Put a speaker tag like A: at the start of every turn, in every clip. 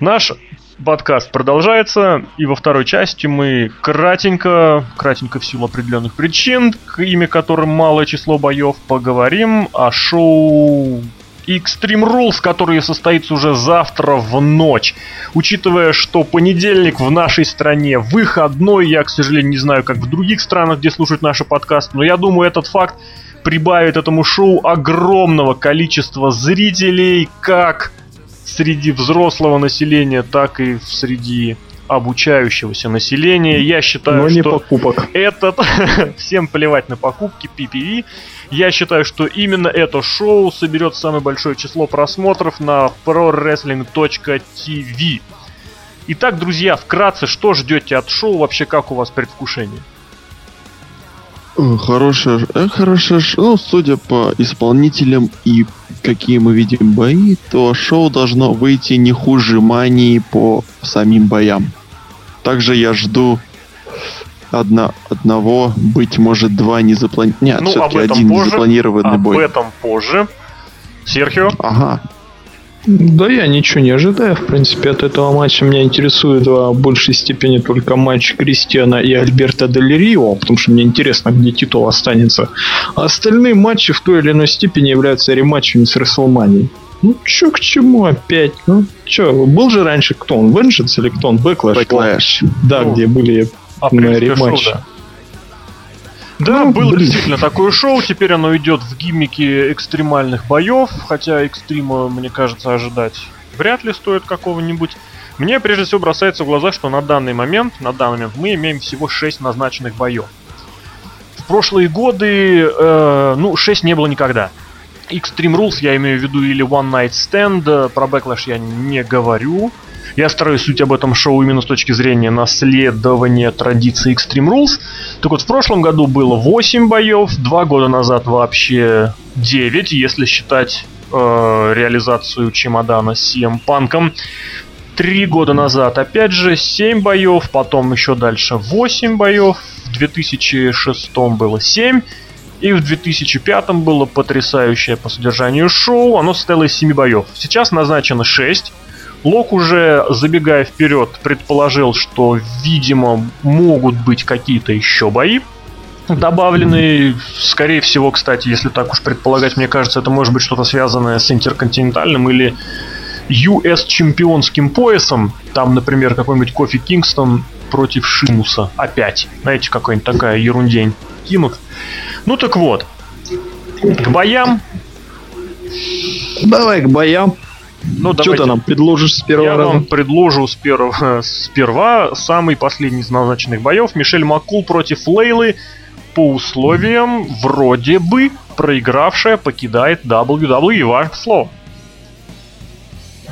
A: Наш подкаст продолжается, и во второй части мы кратенько, кратенько в силу определенных причин, к имя которым малое число боев, поговорим о шоу Extreme Rules, который состоится уже завтра в ночь. Учитывая, что понедельник в нашей стране выходной, я, к сожалению, не знаю, как в других странах, где слушают наши подкасты, но я думаю, этот факт прибавит этому шоу огромного количества зрителей, как среди взрослого населения, так и среди обучающегося населения. Я считаю,
B: Но не
A: что
B: покупок.
A: этот всем плевать на покупки PPV. Я считаю, что именно это шоу соберет самое большое число просмотров на prowrestling.tv. Итак, друзья, вкратце, что ждете от шоу, вообще как у вас предвкушение?
C: Э, Хорошее, э, хорошее, ш- ну, судя по исполнителям и какие мы видим бои, то шоу должно выйти не хуже мании по самим боям. Также я жду одна, одного, быть может, два незапланированных... Нет,
A: Ну,
C: все-таки
A: об
C: один
A: позже.
C: незапланированный
A: Об
C: бой.
A: этом позже. Серхио?
C: Ага.
B: Да я ничего не ожидаю, в принципе, от этого матча. Меня интересует в большей степени только матч Кристиана и Альберта Дель Рио, потому что мне интересно, где титул останется. А остальные матчи в той или иной степени являются рематчами с Расселманией. Ну, чё к чему опять? Ну, чё, был же раньше кто он? Vengeance или кто он? Backlash. Да,
A: Ну,
B: где были
A: Апрельское шоу,
B: рематч.
A: да. Да,
B: Ну,
A: было
B: блин.
A: действительно такое шоу, теперь оно идет в гиммике экстремальных боев, хотя экстрима, мне кажется, ожидать вряд ли стоит какого-нибудь. Мне прежде всего бросается в глаза, что на данный момент, на данный момент мы имеем всего 6 назначенных боев. В прошлые годы, э, ну, 6 не было никогда. Extreme Rules я имею в виду или One Night Stand, э, про Backlash я не говорю. Я стараюсь суть об этом шоу именно с точки зрения наследования традиций Extreme Rules. Так вот, в прошлом году было 8 боев, два года назад вообще 9, если считать э, реализацию чемодана с CM Панком. Три года назад опять же 7 боев, потом еще дальше 8 боев, в 2006 было 7, и в 2005 было потрясающее по содержанию шоу, оно состояло из 7 боев. Сейчас назначено 6. Лок уже, забегая вперед, предположил, что, видимо, могут быть какие-то еще бои добавленные. Скорее всего, кстати, если так уж предполагать, мне кажется, это может быть что-то связанное с интерконтинентальным или US чемпионским поясом. Там, например, какой-нибудь Кофи Кингстон против Шимуса опять. Знаете, какой-нибудь такая ерундень кинут. Ну так вот. К боям.
B: Давай к боям.
A: Ну,
B: Что
A: давайте
B: ты нам предложишь с первого
A: Я
B: раза?
A: вам предложу сперва, сперва самый последний из назначенных боев. Мишель Маккул против Лейлы по условиям вроде бы проигравшая покидает WWE. Ваше слово.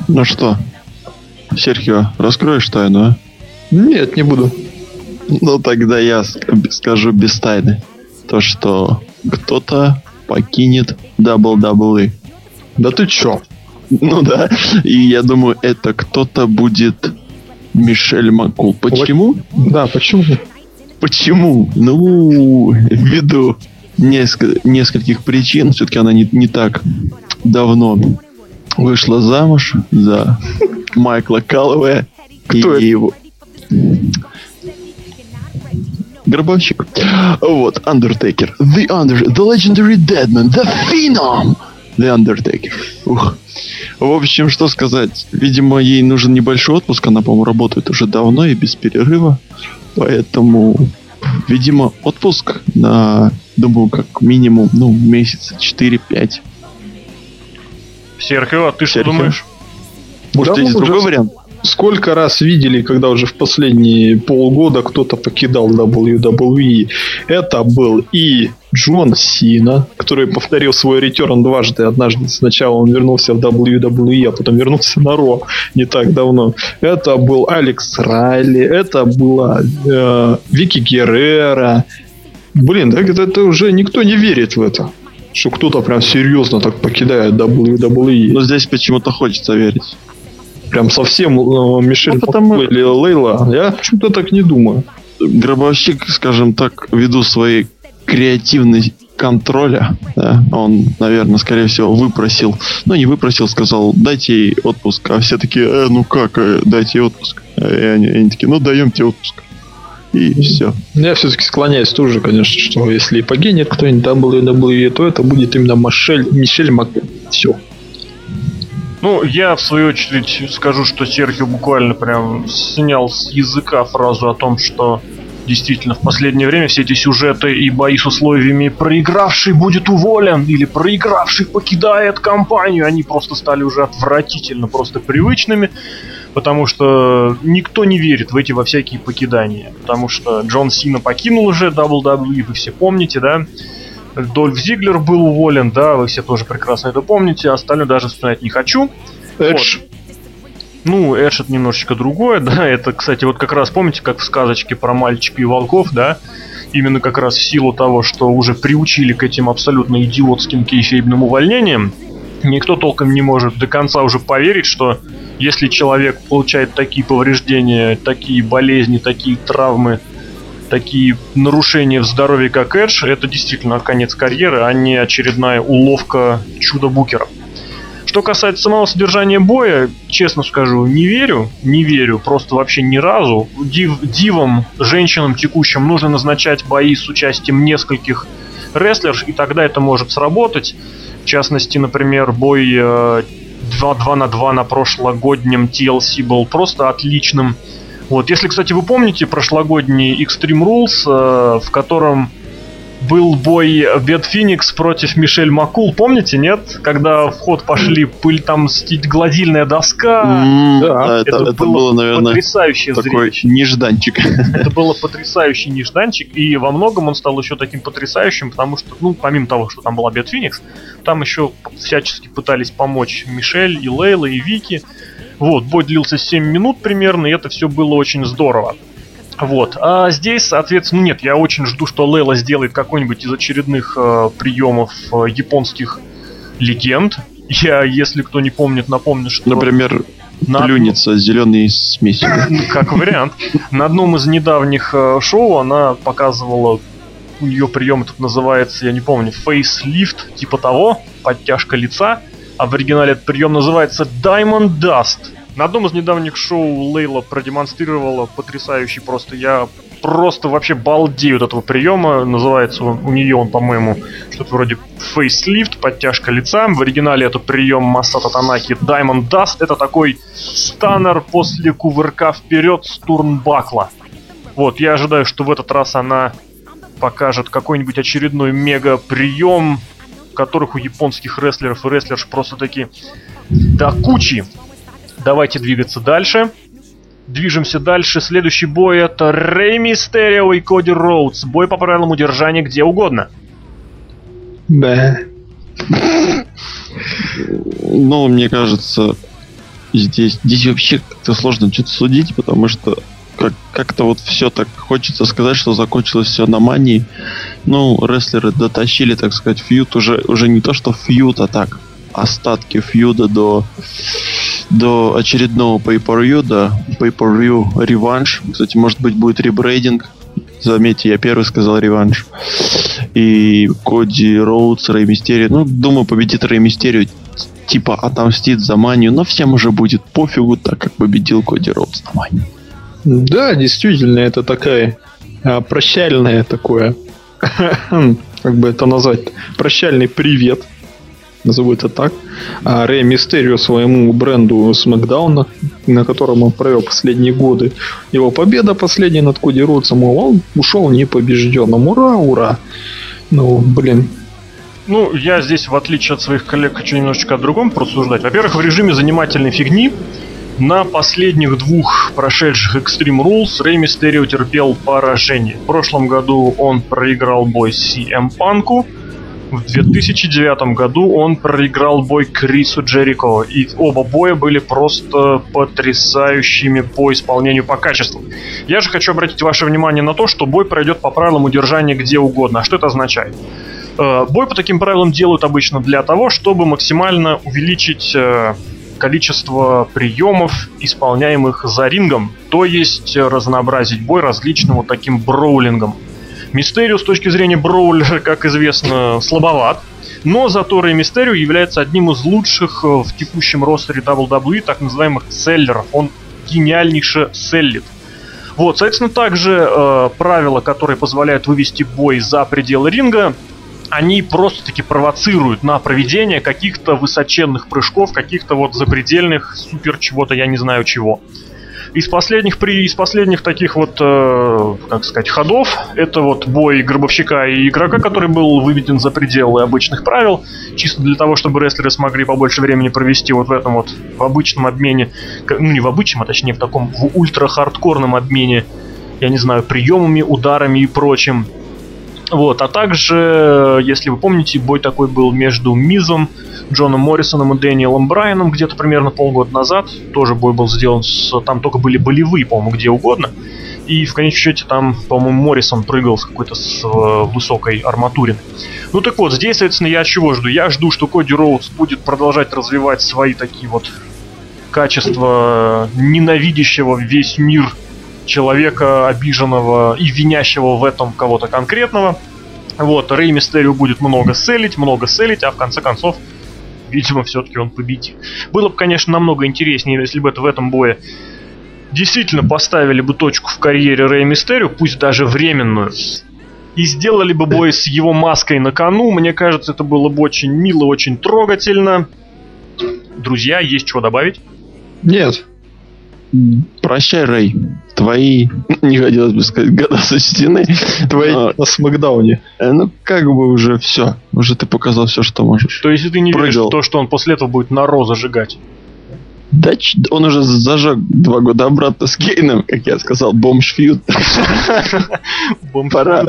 C: Ну что, Серхио, раскроешь тайну, а?
B: Нет, не буду.
C: Ну тогда я ск- скажу без тайны. То, что кто-то покинет WWE.
B: Да ты чё?
C: Ну да. И я думаю, это кто-то будет Мишель Макул. Почему?
B: Да, почему?
C: Почему? Ну, ввиду неск- нескольких причин. Все-таки она не, не так давно вышла замуж за Майкла Каллоуэя.
B: Кто
C: и
B: это?
C: его Гробовщик. Вот, Undertaker. The Under... The Legendary Deadman. The Phenom. The Undertaker. Ух. В общем, что сказать. Видимо, ей нужен небольшой отпуск. Она, по-моему, работает уже давно и без перерыва. Поэтому, видимо, отпуск на, думаю, как минимум, ну, месяца 4-5.
A: Серхио, а ты что
C: Серхио?
A: думаешь?
C: Может,
B: Да,
C: есть
B: ну, уже
C: другой вариант?
B: Сколько раз видели, когда уже в последние полгода кто-то покидал WWE? Это был и Джон Сина, который повторил свой ретерн дважды. Однажды сначала он вернулся в WWE, а потом вернулся на Ро не так давно. Это был Алекс Райли, это была э, Вики Геррера. Блин, так это, это уже никто не верит в это. Что кто-то прям серьезно так покидает WWE.
C: Но здесь почему-то хочется верить.
B: Прям совсем э, Мишель
C: Ну, потому-
B: или Лейла. Я почему-то так не думаю.
C: Гробовщик, скажем так, ввиду своей креативной контроля, да, он, наверное, скорее всего, выпросил, ну, не выпросил, сказал, дайте ей отпуск, а все такие, э, ну как, э, дайте ей отпуск. И они, они такие, ну, даем тебе отпуск. И все.
B: Я все-таки склоняюсь тоже, конечно, что если и погибнет кто-нибудь WWE, то это будет именно Машель, Мишель Мак. Все.
A: Ну, я в свою очередь скажу, что Серхио буквально прям снял с языка фразу о том, что действительно в последнее время все эти сюжеты и бои с условиями проигравший будет уволен или проигравший покидает компанию, они просто стали уже отвратительно, просто привычными, потому что никто не верит в эти во всякие покидания, потому что Джон Сина покинул уже WWE, вы все помните, да? Дольф Зиглер был уволен, да, вы все тоже прекрасно это помните, остальное даже вспоминать не хочу.
B: Эдж.
A: Вот. Ну, Эш это немножечко другое, да. Это, кстати, вот как раз помните, как в сказочке про мальчика и волков, да? Именно как раз в силу того, что уже приучили к этим абсолютно идиотским кейфейбным увольнениям, никто толком не может до конца уже поверить, что если человек получает такие повреждения, такие болезни, такие травмы, такие нарушения в здоровье, как Эдж, это действительно конец карьеры, а не очередная уловка чудо-букера. Что касается самого содержания боя, честно скажу, не верю, не верю, просто вообще ни разу. Див, дивам, женщинам текущим нужно назначать бои с участием нескольких рестлеров, и тогда это может сработать. В частности, например, бой э, 2, 2 на 2 на прошлогоднем TLC был просто отличным. Вот, если, кстати, вы помните прошлогодний Extreme Rules, э, в котором был бой Бет Феникс против Мишель Макул, помните, нет? Когда в ход пошли пыль, там гладильная доска.
C: М, да, это, это
A: было,
C: было, наверное,
A: потрясающее
C: такой
A: зрелище.
C: нежданчик.
A: Это было потрясающий нежданчик, и во многом он стал еще таким потрясающим, потому что, ну, помимо того, что там была Бет Феникс, там еще всячески пытались помочь Мишель и Лейла и Вики. Вот, бой длился 7 минут примерно, и это все было очень здорово. Вот. А здесь, соответственно, нет, я очень жду, что Лейла сделает какой-нибудь из очередных э, приемов э, японских легенд. Я, если кто не помнит, напомню, что...
C: Например,
A: на-
C: плюнется зеленой смесью.
A: Как вариант. На одном из недавних э, шоу она показывала ее прием этот называется, я не помню, фейслифт, типа того, подтяжка лица. А в оригинале этот прием называется Diamond Dust. На одном из недавних шоу Лейла продемонстрировала потрясающий просто, я просто вообще балдею от этого приема. Называется он, у нее он, по-моему, что-то вроде фейслифт, подтяжка лица. В оригинале это прием Масата Танаки Diamond Dust. Это такой станер после кувырка вперед с турнбакла. Вот, я ожидаю, что в этот раз она покажет какой-нибудь очередной мега прием, которых у японских рестлеров и рестлерш просто таки до кучи. Давайте двигаться дальше. Движемся дальше. Следующий бой это Рэй Мистерио и Коди Роудс. Бой по правилам удержания где угодно.
B: Да.
C: Ну, мне кажется, здесь, здесь вообще как-то сложно что-то судить, потому что как- как-то вот все так хочется сказать, что закончилось все на мании. Ну, рестлеры дотащили, так сказать, фьюд уже, уже не то, что фьюд, а так, остатки фьюда до, до очередного pay-per-view, до pay-per-view реванш. Кстати, может быть, будет ребрейдинг. Заметьте, я первый сказал реванш. И Коди Роудс, Рэй Мистерио. Ну, думаю, победит Рэй Мистерио. Типа отомстит за манию, но всем уже будет пофигу, так как победил Коди Роудс на мании.
B: Да, действительно, это такая а, прощальное такое, как бы это назвать, прощальный привет, назову это так, а, Рэй Мистерио своему бренду Смакдауна, на котором он провел последние годы. Его победа последняя над Коди Роудсом, мол, он ушел непобежденным. Ура, ура! Ну, блин,
A: Ну, я здесь, в отличие от своих коллег, хочу немножечко о другом просуждать. Во-первых, в режиме занимательной фигни на последних двух прошедших Extreme Rules Рэй Мистерио терпел поражение. В прошлом году он проиграл бой CM Панку. В 2009 году он проиграл бой Крису Джерико. И оба боя были просто потрясающими по исполнению, по качеству. Я же хочу обратить ваше внимание на то, что бой пройдет по правилам удержания где угодно. А что это означает? Э, Бой по таким правилам делают обычно для того, чтобы максимально увеличить э, количество приемов, исполняемых за рингом, то есть разнообразить бой различным вот таким броулингом. Мистерио с точки зрения броулера, как известно, слабоват. Но зато Рэй Мистерио является одним из лучших э, в текущем ростере WWE, так называемых селлеров. Он гениальнейше селлит. Вот, соответственно, также э, правила, которые позволяют вывести бой за пределы ринга, они просто-таки провоцируют на проведение каких-то высоченных прыжков, каких-то вот запредельных супер чего-то, я не знаю чего. Из последних, при, из последних таких вот, э, как сказать, ходов, это вот бой гробовщика и игрока, который был выведен за пределы обычных правил, чисто для того, чтобы рестлеры смогли побольше времени провести вот в этом вот, в обычном обмене, ну не в обычном, а точнее в таком, в ультра-хардкорном обмене, я не знаю, приемами, ударами и прочим. Вот, а также, если вы помните, бой такой был между Мизом, Джоном Моррисоном и Дэниелом Брайаном где-то примерно полгода назад. Тоже бой был сделан с... Там только были болевые, по-моему, где угодно. И в конечном счете там, по-моему, Моррисон прыгал с какой-то с, э, высокой арматурин. Ну так вот, здесь, соответственно, я чего жду? Я жду, что Коди Роудс будет продолжать развивать свои такие вот качества ненавидящего весь мир человека, обиженного и винящего в этом кого-то конкретного. Вот, Рэй Мистерио будет много селить, много селить, а в конце концов, видимо, все-таки он победит. Было бы, конечно, намного интереснее, если бы это в этом бое действительно поставили бы точку в карьере Рэй Мистерио, пусть даже временную, и сделали бы бой с его маской на кону. Мне кажется, это было бы очень мило, очень трогательно. Друзья, есть чего добавить?
B: Нет.
C: Прощай, Рэй. Твои, не хотелось бы сказать, года сочтены.
B: Твои а, на Смакдауне.
C: Э, ну, как бы уже все. Уже ты показал все, что можешь.
A: То есть ты не Прыгал. веришь в то, что он после этого будет на Ро зажигать?
C: Да, он уже зажег два года обратно с Кейном, как я сказал, бомж-фьюд. Пора,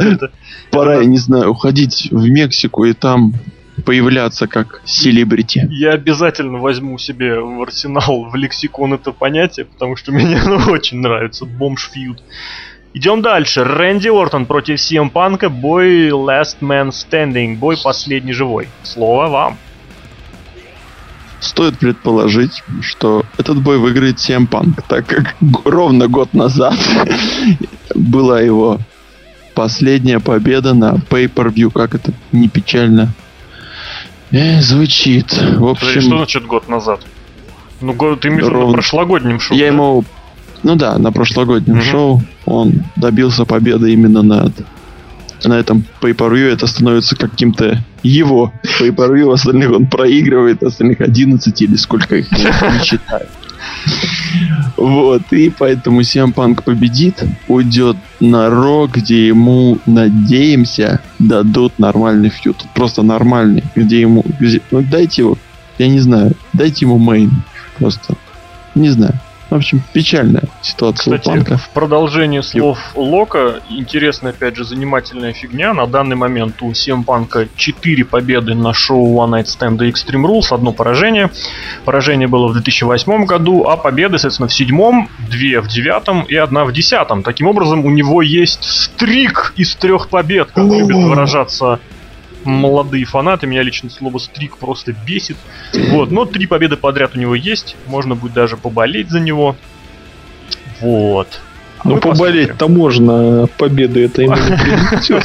C: пора, я не знаю, уходить в Мексику и там появляться как селебрити.
A: Я обязательно возьму себе в арсенал, в лексикон это понятие, потому что мне оно очень нравится. Бомж фьюд. Идем дальше. Рэнди Ортон против CM Панка. Бой Last Man Standing. Бой последний живой. Слово вам.
C: Стоит предположить, что этот бой выиграет CM Punk, так как ровно год назад была его последняя победа на Pay-Per-View. Как это не печально Э, звучит. В общем...
A: Что значит год назад? Ну, год, ты имеешь ровно... на прошлогоднем шоу,
C: Я да? ему... Ну да, на прошлогоднем угу. шоу он добился победы именно на, на этом pay Это становится каким-то его pay Остальных он проигрывает, остальных 11 или сколько их не считает. Вот, и поэтому CM Punk победит, уйдет на Ро, где ему, надеемся, дадут нормальный фьют. Просто нормальный, где ему... Где, ну, дайте его, я не знаю, дайте ему мейн. Просто, не знаю. В общем, печальная ситуация
A: Кстати, у Панка. в продолжение слов Лока, интересная, опять же, занимательная фигня. На данный момент у CM Панка 4 победы на шоу One Night Stand и Extreme Rules, одно поражение. Поражение было в 2008 году, а победы, соответственно, в седьмом, две в девятом и одна в десятом. Таким образом, у него есть стрик из трех побед, как любит выражаться молодые фанаты. Меня лично слово стрик просто бесит. Вот, но три победы подряд у него есть. Можно будет даже поболеть за него. Вот.
B: Ну, поболеть-то можно, победы это ему не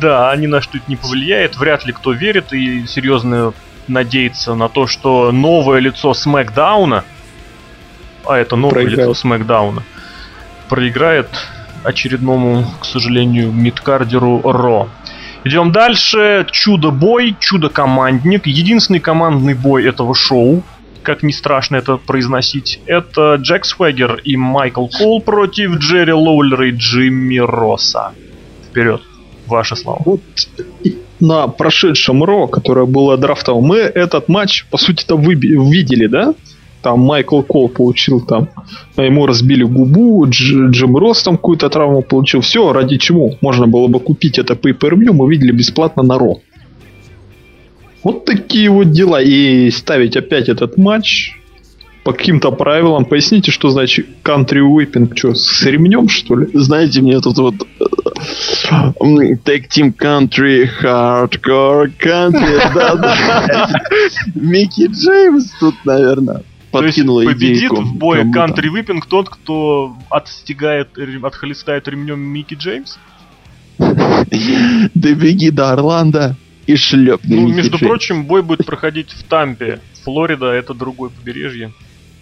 A: Да, ни на что это не повлияет. Вряд ли кто верит и серьезно надеется на то, что новое лицо Смакдауна, а это новое лицо Смакдауна, проиграет очередному, к сожалению, мидкардеру Ро. Идем дальше. Чудо-бой, чудо-командник. Единственный командный бой этого шоу, как не страшно это произносить, это Джек Свегер и Майкл Кол против Джерри Лоулера и Джимми Росса. Вперед, ваши слова.
B: Вот на прошедшем Ро, которое было драфтом, мы этот матч, по сути-то, видели, да? Там Майкл Кол получил там, ему разбили губу, Дж, Джим Росс там какую-то травму получил. Все, ради чего можно было бы купить это pay per мы видели бесплатно на Ро. Вот такие вот дела. И ставить опять этот матч по каким-то правилам. Поясните, что значит country whipping? Что, с ремнем, что ли?
C: Знаете, мне тут вот Tag Team Country, Hardcore Country, да, Микки Джеймс тут, наверное
A: подкинула То есть победит в бое кантри выпинг тот, кто отстигает, отхлестает ремнем Микки Джеймс?
C: Ты беги до Орландо и шлепни.
A: Ну, между прочим, бой будет проходить в Тампе. Флорида это другое побережье.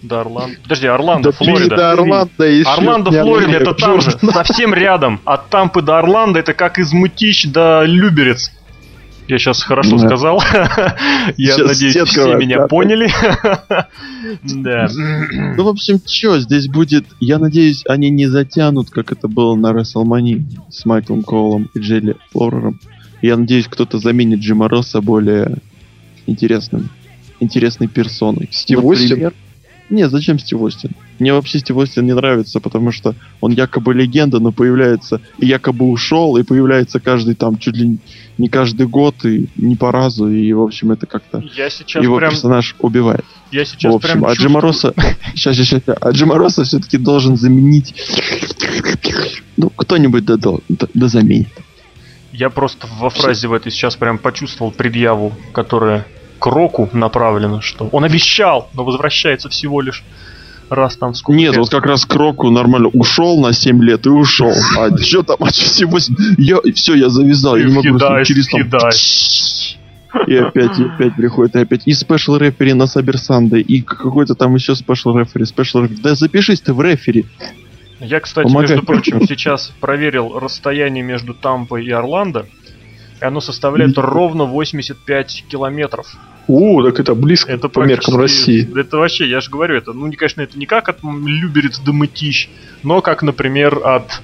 A: До Орландо. Подожди, Орландо, Флорида.
B: до Орландо и
A: Орландо, Флорида, это там же, совсем рядом. От Тампы до Орландо это как из Мытищ до Люберец. Я сейчас хорошо
C: Да.
A: сказал. Я
C: Щас
A: надеюсь,
C: все
A: все меня
C: карты.
A: поняли. Да.
C: Ну, в общем, чё, здесь будет... Я надеюсь, они не затянут, как это было на WrestleMania с Майклом Коулом и Джелли Флорером. Я надеюсь, кто-то заменит Джима Росса более интересным, интересной персоной.
B: Стив
C: Например- Не, зачем Стив Остин? Мне вообще Стив Остин не нравится, потому что он якобы легенда, но появляется, и якобы ушел, и появляется каждый там чуть ли не каждый год, и не по разу, и, в общем, это как-то
A: Я сейчас
C: его
A: прям,
C: персонаж убивает.
A: я сейчас
C: В общем,
A: прям
C: а
A: чувствую-
C: Росса... Сейчас, сейчас, сейчас. А Джима Росса все-таки должен заменить... Ну, кто-нибудь да, да- да заменит.
A: Я просто во фразе в этой сейчас прям почувствовал предъяву, которая к Року направлена, что он обещал, но возвращается всего лишь раз там сколько
C: Нет,
A: лет.
C: вот как раз Кроку нормально ушел на 7 лет и ушел. А что там, а всего... Я, все, я завязал, я не могу через там... И опять, и опять приходит, и опять. И special referee на Cyber Sunday, и какой-то там еще special referee, special referee. Да запишись ты в рефери.
A: Я, кстати,
C: Помогай.
A: между прочим, сейчас проверил расстояние между Тампой и Орландо, и оно составляет
C: Мгм.
A: ровно 85 километров.
B: У, так это близко
A: Это
B: по меркам России.
A: Это вообще, я же говорю, это, ну, не, конечно, это не как от Люберец до Мытищ, но как, например, от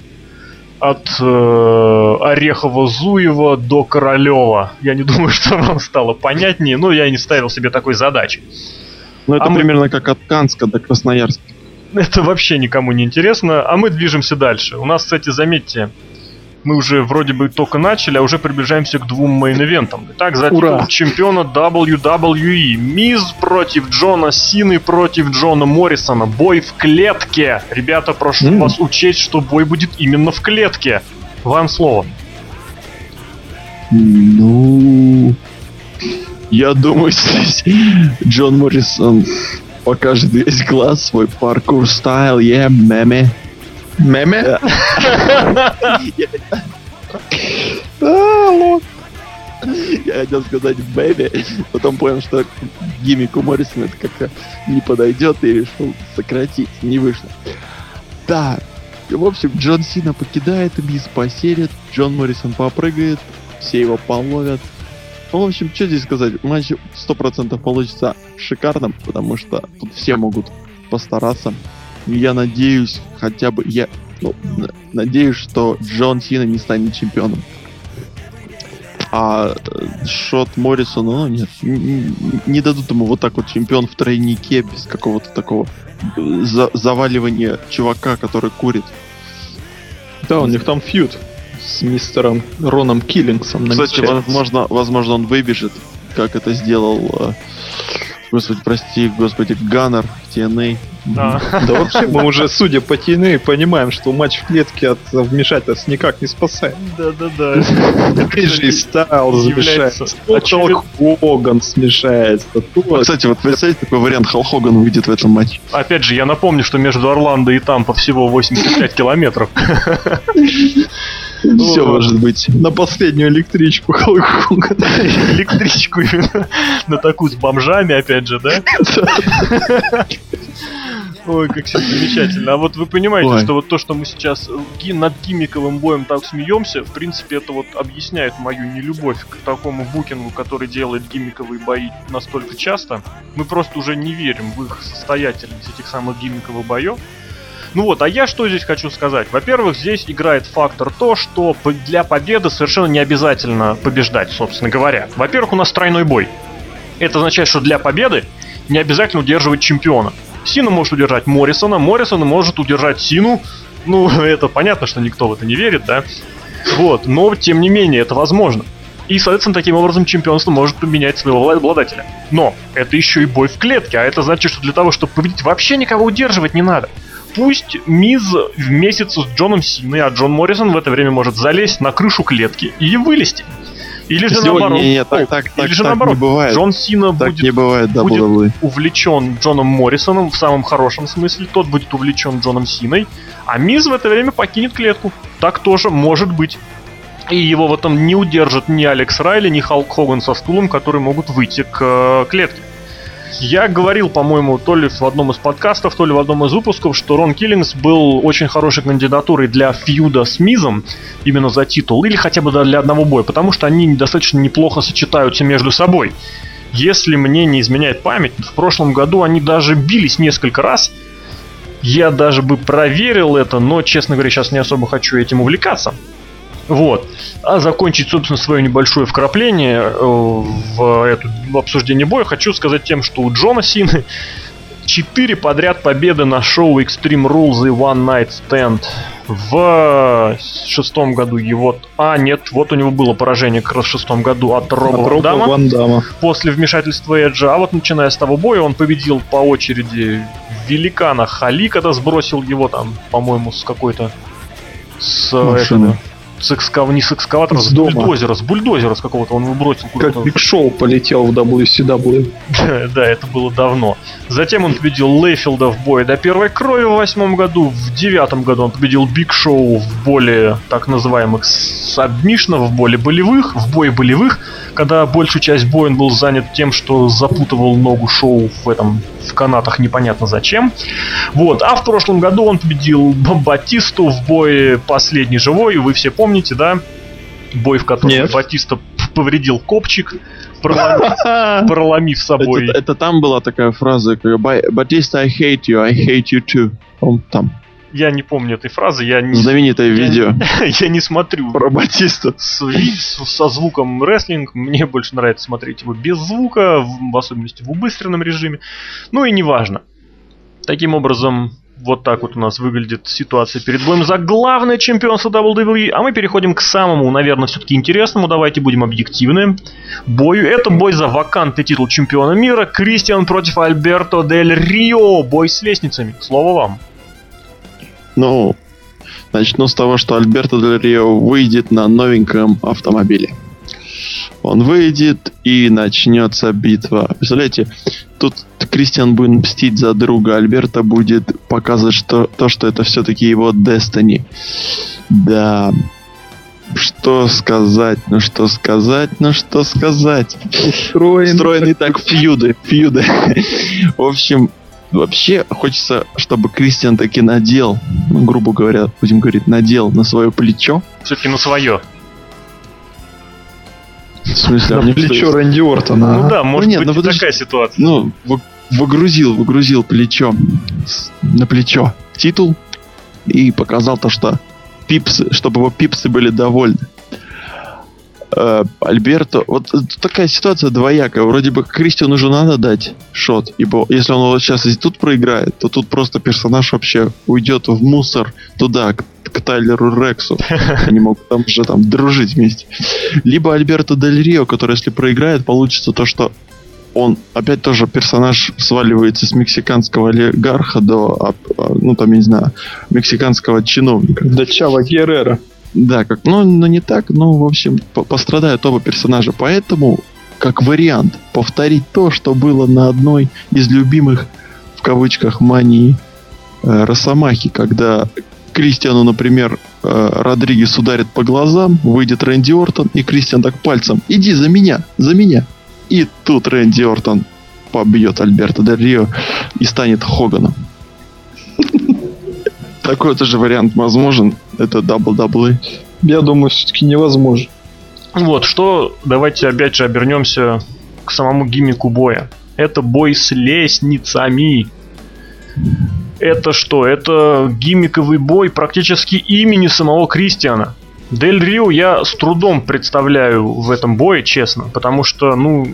A: от э, Орехова-Зуева до Королева. Я не думаю, что вам стало понятнее, но я и не ставил себе такой задачи.
C: Ну, это
A: А мы-
C: примерно как от Канска до Красноярска.
A: Это вообще никому не интересно, а мы движемся дальше. У нас, кстати, заметьте, мы уже вроде бы только начали, а уже приближаемся к двум мейн-ивентам. Итак, за
B: Ура!
A: титул чемпиона WWE. Миз против Джона Сины против Джона Моррисона. Бой в клетке. Ребята, прошу
B: М.
A: вас учесть, что бой будет именно в клетке. Вам слово.
C: Ну... Я думаю, здесь Джон Моррисон покажет весь глаз свой паркур стайл, yeah, меме.
B: Меме?
C: Я хотел сказать бэби, потом понял, что гиммику Моррисона это как-то не подойдет и решил сократить, не вышло. Да, в общем, Джон Сина покидает, Мисс поселит, Джон Моррисон попрыгает, все его половят. Ну, в общем, что здесь сказать, матч 100% получится шикарным, потому что тут все могут постараться. Я надеюсь, хотя бы я, ну, надеюсь, что Джон Сина не станет чемпионом. А э, Шот Моррисону, ну нет, н- н- не дадут ему вот так вот чемпион в тройнике без какого-то такого э, за- заваливания чувака, который курит.
B: Да, у них там фьюд с мистером Роном Киллингсом.
C: Кстати,
B: намечается.
C: возможно, возможно, он выбежит, как это сделал, э, господи, прости, господи, Ганнер TNA.
A: А.
B: Да вообще, мы уже, судя по TNA, понимаем, что матч в клетке от вмешательств никак не спасает.
A: Да-да-да.
B: Эйджи Стайлз
A: очевид-
B: Халк Хоган смешается,
C: Кстати, вот представьте, такой вариант Халл Хоган выйдет в этом матче.
A: Опять же, я напомню, что между Орландо и Тампо всего 85 километров.
C: Все может быть.
B: на последнюю электричку.
A: Электричку именно на такую с бомжами, опять же, да? Ой, как все замечательно. А вот вы понимаете,
C: Ой.
A: что вот то, что мы сейчас э, над гиммиковым боем так смеемся, в принципе, это вот объясняет мою нелюбовь к такому букингу, который делает гиммиковые бои настолько часто. Мы просто уже не верим в их состоятельность этих самых гиммиковых боев. Ну вот, а я что здесь хочу сказать? Во-первых, здесь играет фактор то, что для победы совершенно не обязательно побеждать, собственно говоря. Во-первых, у нас тройной бой. Это означает, что для победы не обязательно удерживать чемпиона. Сина может удержать Моррисона, Моррисон может удержать Сину. Ну, это понятно, что никто в это не верит, да? Вот, но тем не менее, это возможно. И, соответственно, таким образом чемпионство может поменять своего обладателя. Но это еще и бой в клетке, а это значит, что для того, чтобы победить, вообще никого удерживать не надо. Пусть Миз вместе с Джоном Синой, а Джон Моррисон в это время может залезть на крышу клетки и вылезти. Или же
C: Сегодня-
A: наоборот.
C: не, не, так, так, так,
A: или же
C: так
A: наоборот.
C: не бывает.
A: Джон Сина
C: Так
A: будет
C: не бывает, да,
A: будет-
C: WWE.
A: увлечен Джоном Моррисоном в самом хорошем смысле, тот будет увлечен Джоном Синой, а Миз в это время покинет клетку. Так тоже может быть. И его в этом не удержат ни Алекс Райли, ни Халк Хоган со стулом, которые могут выйти к э, клетке. Я говорил, по-моему, то ли в одном из подкастов, то ли в одном из выпусков, что Рон Киллингс был очень хорошей кандидатурой для фьюда с Мизом, именно за титул, или хотя бы для одного боя, потому что они достаточно неплохо сочетаются между собой. Если мне не изменяет память, в прошлом году они даже бились несколько раз. Я даже бы проверил это, но, честно говоря, сейчас не особо хочу этим увлекаться. Вот. А закончить, собственно, свое небольшое вкрапление э, в это в обсуждение боя хочу сказать тем, что у Джона Сины 4 подряд победы на шоу Extreme Rules и One Night Stand. В шестом году его... А, нет, вот у него было поражение как раз в шестом году от Роба
B: От Роба
A: Ван
B: Ван Дамма.
A: после вмешательства Эджа. А вот начиная с того боя он победил по очереди великана Хали, когда сбросил его там, по-моему, с какой-то... С
C: Машины.
A: этого, с экскав... не с экскаватора,
B: С
A: с,
B: дома.
A: бульдозера, с бульдозера с какого-то он его бросил куда-то.
B: Как Big Show полетел в WCW.
A: да, это было давно. Затем он победил Лейфилда в бое до первой крови в восьмом году. В девятом году он победил Big Show в более так называемых сабмишнов, в более болевых, в бое болевых, когда большую часть боя он был занят тем, что запутывал ногу Шоу в этом в канатах непонятно зачем. Вот, а в прошлом году он победил Батисту в бое последний живой, вы все помните, да? Бой, в котором
B: Нет.
A: Батиста повредил копчик, проломив, проломив собой.
C: Это, это там была такая фраза, как «Ба- Батиста, I hate you, I hate you too. Он там.
A: Я не помню этой фразы, я не,
C: Знаменитое
A: я-
C: видео
A: я не смотрю
C: про Батиста.
A: с, ви- с- со звуком рестлинг. Мне больше нравится смотреть его без звука, в, в особенности в убыстренном режиме. Ну и неважно. Таким образом, вот так вот у нас выглядит ситуация перед боем за главное чемпионство WWE. А мы переходим к самому, наверное, все-таки интересному. Давайте будем объективны. Бою. Это бой за вакантный титул чемпиона мира. Кристиан против Альберто Дель Рио. Бой с лестницами. Слово вам.
C: Ну, начну с того, что Альберто Дель Рио выйдет на новеньком автомобиле. Он выйдет и начнется битва. Представляете, тут Кристиан будет мстить за друга, Альберто будет показывать что, то, что это все-таки его Destiny. Да. Что сказать, ну что сказать, ну что сказать.
B: Устроен.
C: Устроены так фьюды, фьюды. В общем, вообще хочется, чтобы Кристиан таки надел, ну, грубо говоря, будем говорить, надел на свое плечо.
A: Все-таки на свое.
C: В смысле, а
B: На
C: мне что,
B: плечо Рэнди Ортона.
A: Ну
B: а?
A: да, может
C: нет,
A: быть
C: ну подожди.
A: такая ситуация.
C: Ну, вы- выгрузил, выгрузил плечо на плечо титул и показал то, что пипсы, чтобы его пипсы были довольны. Э, Альберто, вот такая ситуация двоякая. Вроде бы Кристиану уже надо дать шот, ибо если он вот сейчас и тут проиграет, то тут просто персонаж вообще уйдет в мусор туда, к, Тайлеру Рексу. Они могут там уже там дружить вместе. Либо Альберто Дель Рио, который если проиграет, получится то, что он опять тоже персонаж сваливается с мексиканского олигарха до, а, а, ну там, я не знаю, мексиканского чиновника.
B: До Чава Геррера.
C: Да, как, ну, ну не так, но, в общем, по- пострадают оба персонажа. Поэтому, как вариант, повторить то, что было на одной из любимых, в кавычках, мании э, Росомахи, когда Кристиану, например, э, Родригес ударит по глазам, выйдет Рэнди Ортон, и Кристиан так пальцем, иди за меня, за меня. И тут Рэнди Ортон побьет Альберто Дель Рио и станет Хоганом. Такой тоже вариант возможен. Это WWE.
B: Я думаю, все-таки невозможно.
A: Вот, что, давайте опять же обернемся к самому гиммику боя. Это бой с лестницами. Это что? Это гиммиковый бой практически имени самого Кристиана. Дель Рио я с трудом представляю в этом бое, честно, потому что, ну,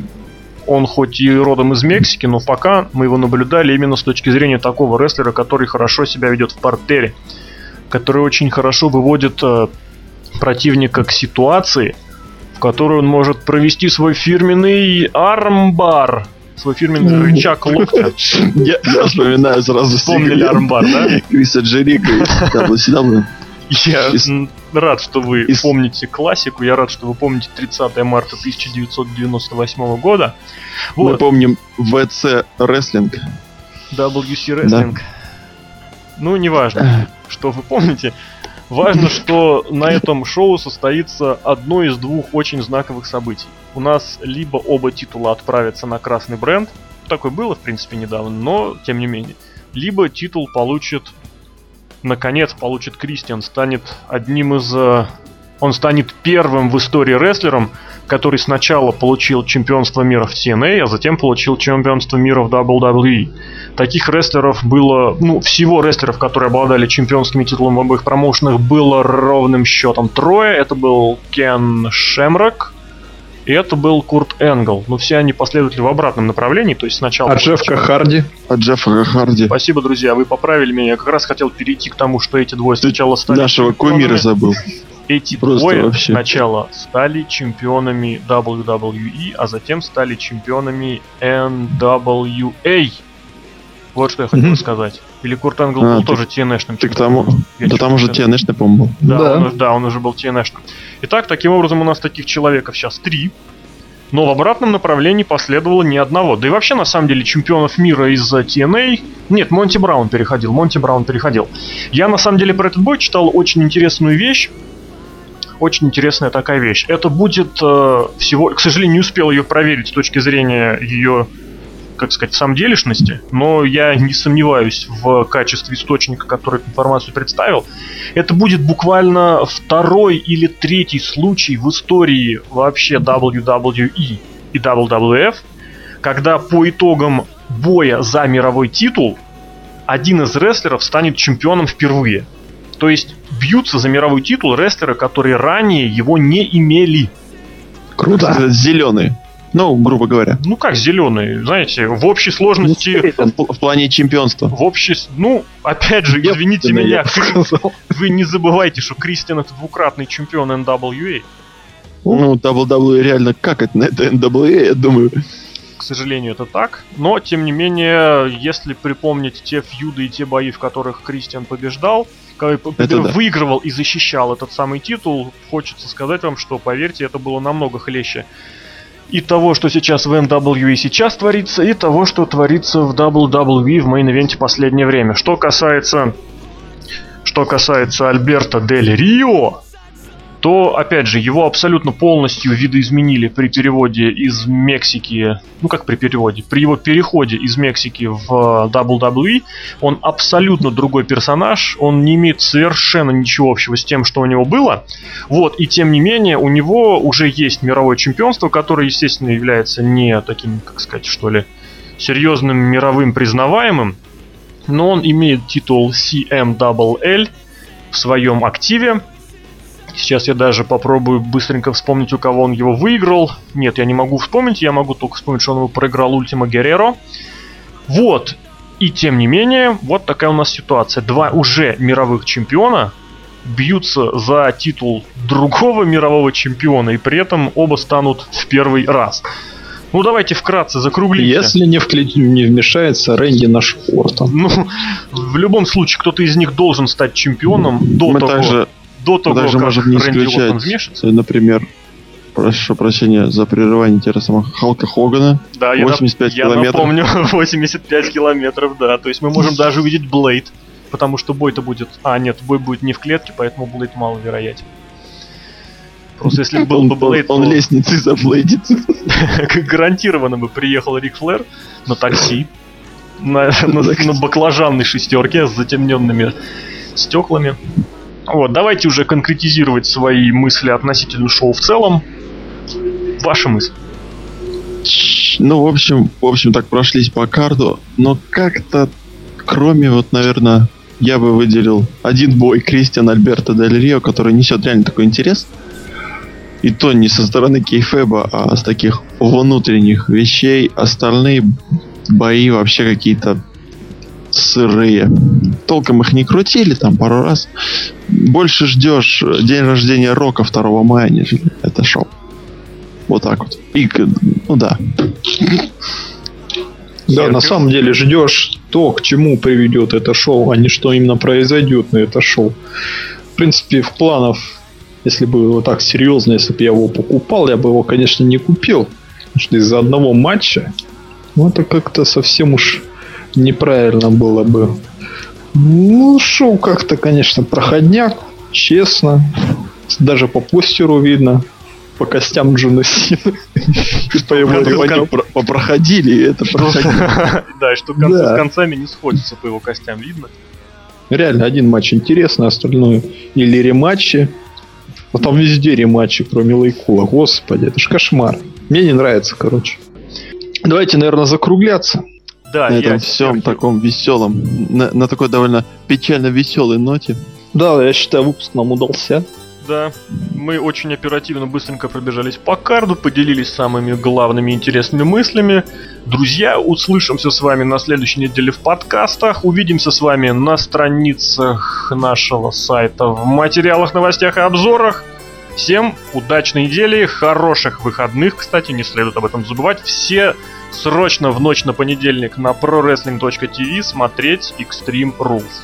A: он хоть и родом из Мексики, но пока мы его наблюдали именно с точки зрения такого рестлера, который хорошо себя ведет в портере, который очень хорошо выводит э, противника к ситуации, в которой он может провести свой фирменный армбар, свой фирменный рычаг локтя.
C: Я, вспоминаю сразу
A: Вспомнили армбар, да?
C: Криса Джерика WCW.
A: Я рад, что вы помните классику, я рад, что вы помните 30 марта 1998 года.
C: Мы
A: Вот,
C: помним ВЦ рестлинг.
A: WC Wrestling. Ну, неважно, что вы помните. Важно, что на этом шоу состоится одно из двух очень знаковых событий. У нас либо оба титула отправятся на красный бренд, такое было, в принципе, недавно, но тем не менее. Либо титул получит, наконец, получит Кристиан, станет одним из... Э, он станет первым в истории рестлером, который сначала получил чемпионство мира в TNA, а затем получил чемпионство мира в WWE. Таких рестлеров было, ну, всего рестлеров, которые обладали чемпионскими титулами в обоих промоушенах, было ровным счетом трое. Это был Кен Шемрак, и это был Курт Энгл. Но все они последовали в обратном направлении, то есть сначала...
B: А Джеффка Харди?
C: А Джеффа Харди.
A: Спасибо, друзья, вы поправили меня. Я как раз хотел перейти к тому, что эти двое сначала стали...
C: Нашего кумира забыл.
A: Эти Просто двое вообще. сначала стали чемпионами WWE, а затем стали чемпионами NWA. Вот что я хотел mm-hmm. сказать. Или Курт Энгл а, был ты, тоже TNA-шным
C: Ты к тому... да там уже TNA-шный, по-моему, был.
A: Да, да. Он, да, он уже был TNA-шным. Итак, таким образом у нас таких человеков сейчас три. Но в обратном направлении последовало ни одного. Да и вообще, на самом деле, чемпионов мира из TNA... Нет, Монти Браун переходил, Монти Браун переходил. Я, на самом деле, про этот бой читал очень интересную вещь очень интересная такая вещь. Это будет э, всего, к сожалению, не успел ее проверить с точки зрения ее, как сказать, самделишности, но я не сомневаюсь в качестве источника, который эту информацию представил. Это будет буквально второй или третий случай в истории вообще WWE и WWF, когда по итогам боя за мировой титул один из рестлеров станет чемпионом впервые. То есть бьются за мировой титул рестлеры, которые ранее его не имели.
C: Круто. Зеленые. Ну, грубо говоря.
A: Ну как зеленые, знаете, в общей сложности...
C: В, в плане чемпионства.
A: В общей... Ну, опять же, извините я меня, вы, вы не забывайте, что Кристиан это двукратный чемпион NWA.
C: Ну, WWE реально как это на это NWA, я думаю.
A: К сожалению, это так. Но, тем не менее, если припомнить те фьюды и те бои, в которых Кристиан побеждал, это да. выигрывал и защищал этот самый титул, хочется сказать вам, что, поверьте, это было намного хлеще и того, что сейчас в NWE сейчас творится, и того, что творится в WWE в мейн-ивенте последнее время. Что касается, что касается Альберта Дель Рио, то, опять же, его абсолютно полностью видоизменили при переводе из Мексики, ну как при переводе, при его переходе из Мексики в WWE, он абсолютно другой персонаж, он не имеет совершенно ничего общего с тем, что у него было, вот, и тем не менее, у него уже есть мировое чемпионство, которое, естественно, является не таким, как сказать, что ли, серьезным мировым признаваемым, но он имеет титул CMLL в своем активе, Сейчас я даже попробую быстренько вспомнить, у кого он его выиграл. Нет, я не могу вспомнить, я могу только вспомнить, что он его проиграл Ультима Герреро. Вот. И тем не менее, вот такая у нас ситуация. Два уже мировых чемпиона бьются за титул другого мирового чемпиона, и при этом оба станут в первый раз. Ну давайте вкратце закруглимся.
B: Если не, вкле... не вмешается Рэнди наш Ортон.
A: Ну, в любом случае, кто-то из них должен стать чемпионом до
C: Мы
A: того,
C: также
A: до того,
C: Даже
A: как
C: можем не Рэнди Ортон вмешается. Например, прошу прощения за прерывание самого Халка Хогана.
A: Да, 85 я, километров. Я напомню, 85 километров, да. То есть мы можем даже увидеть Блейд, потому что бой-то будет... А, нет, бой будет не в клетке, поэтому Блейд маловероятен. Просто если был бы Блейд...
C: Он, он лестницей заблейдит.
A: Гарантированно бы приехал Рик Флэр на такси, на, на, на баклажанной шестерке с затемненными стеклами. Вот, давайте уже конкретизировать свои мысли относительно шоу в целом. Ваша мысль.
C: Ну, в общем, в общем, так прошлись по карту, но как-то, кроме вот, наверное, я бы выделил один бой Кристиан Альберто Дель Рио, который несет реально такой интерес. И то не со стороны Кейфеба, а с таких внутренних вещей. Остальные бои вообще какие-то сырые. Толком их не крутили там пару раз. Больше ждешь день рождения Рока 2 мая, нежели это шоу. Вот так вот. И, ну да.
B: Да, на самом деле ждешь то, к чему приведет это шоу, а не что именно произойдет на это шоу. В принципе, в планов, если бы вот так серьезно, если бы я его покупал, я бы его, конечно, не купил. Потому что из-за одного матча, ну это как-то совсем уж неправильно было бы. Ну, шоу как-то, конечно, проходняк. честно. Даже по постеру видно, по костям Джона Сина. И по его ремонту.
C: Попроходили, это проходили.
A: Да, и что с концами не сходятся по его костям, видно.
B: Реально, один матч интересный, остальное или рематчи. Но там везде рематчи, кроме Лайкула. Господи, это ж кошмар. Мне не нравится, короче. Давайте, наверное, закругляться.
A: Да,
C: На
A: я
C: этом всем
A: теперь-
C: таком веселом, на, на такой довольно печально веселой ноте.
B: Да, я считаю, выпуск нам удался.
A: Да, мы очень оперативно, быстренько пробежались по карду, поделились самыми главными интересными мыслями. Друзья, услышимся с вами на следующей неделе в подкастах. Увидимся с вами на страницах нашего сайта в материалах, новостях и обзорах. Всем удачной недели, хороших выходных, кстати, не следует об этом забывать. Все срочно в ночь на понедельник на prowrestling.tv смотреть Extreme Rules.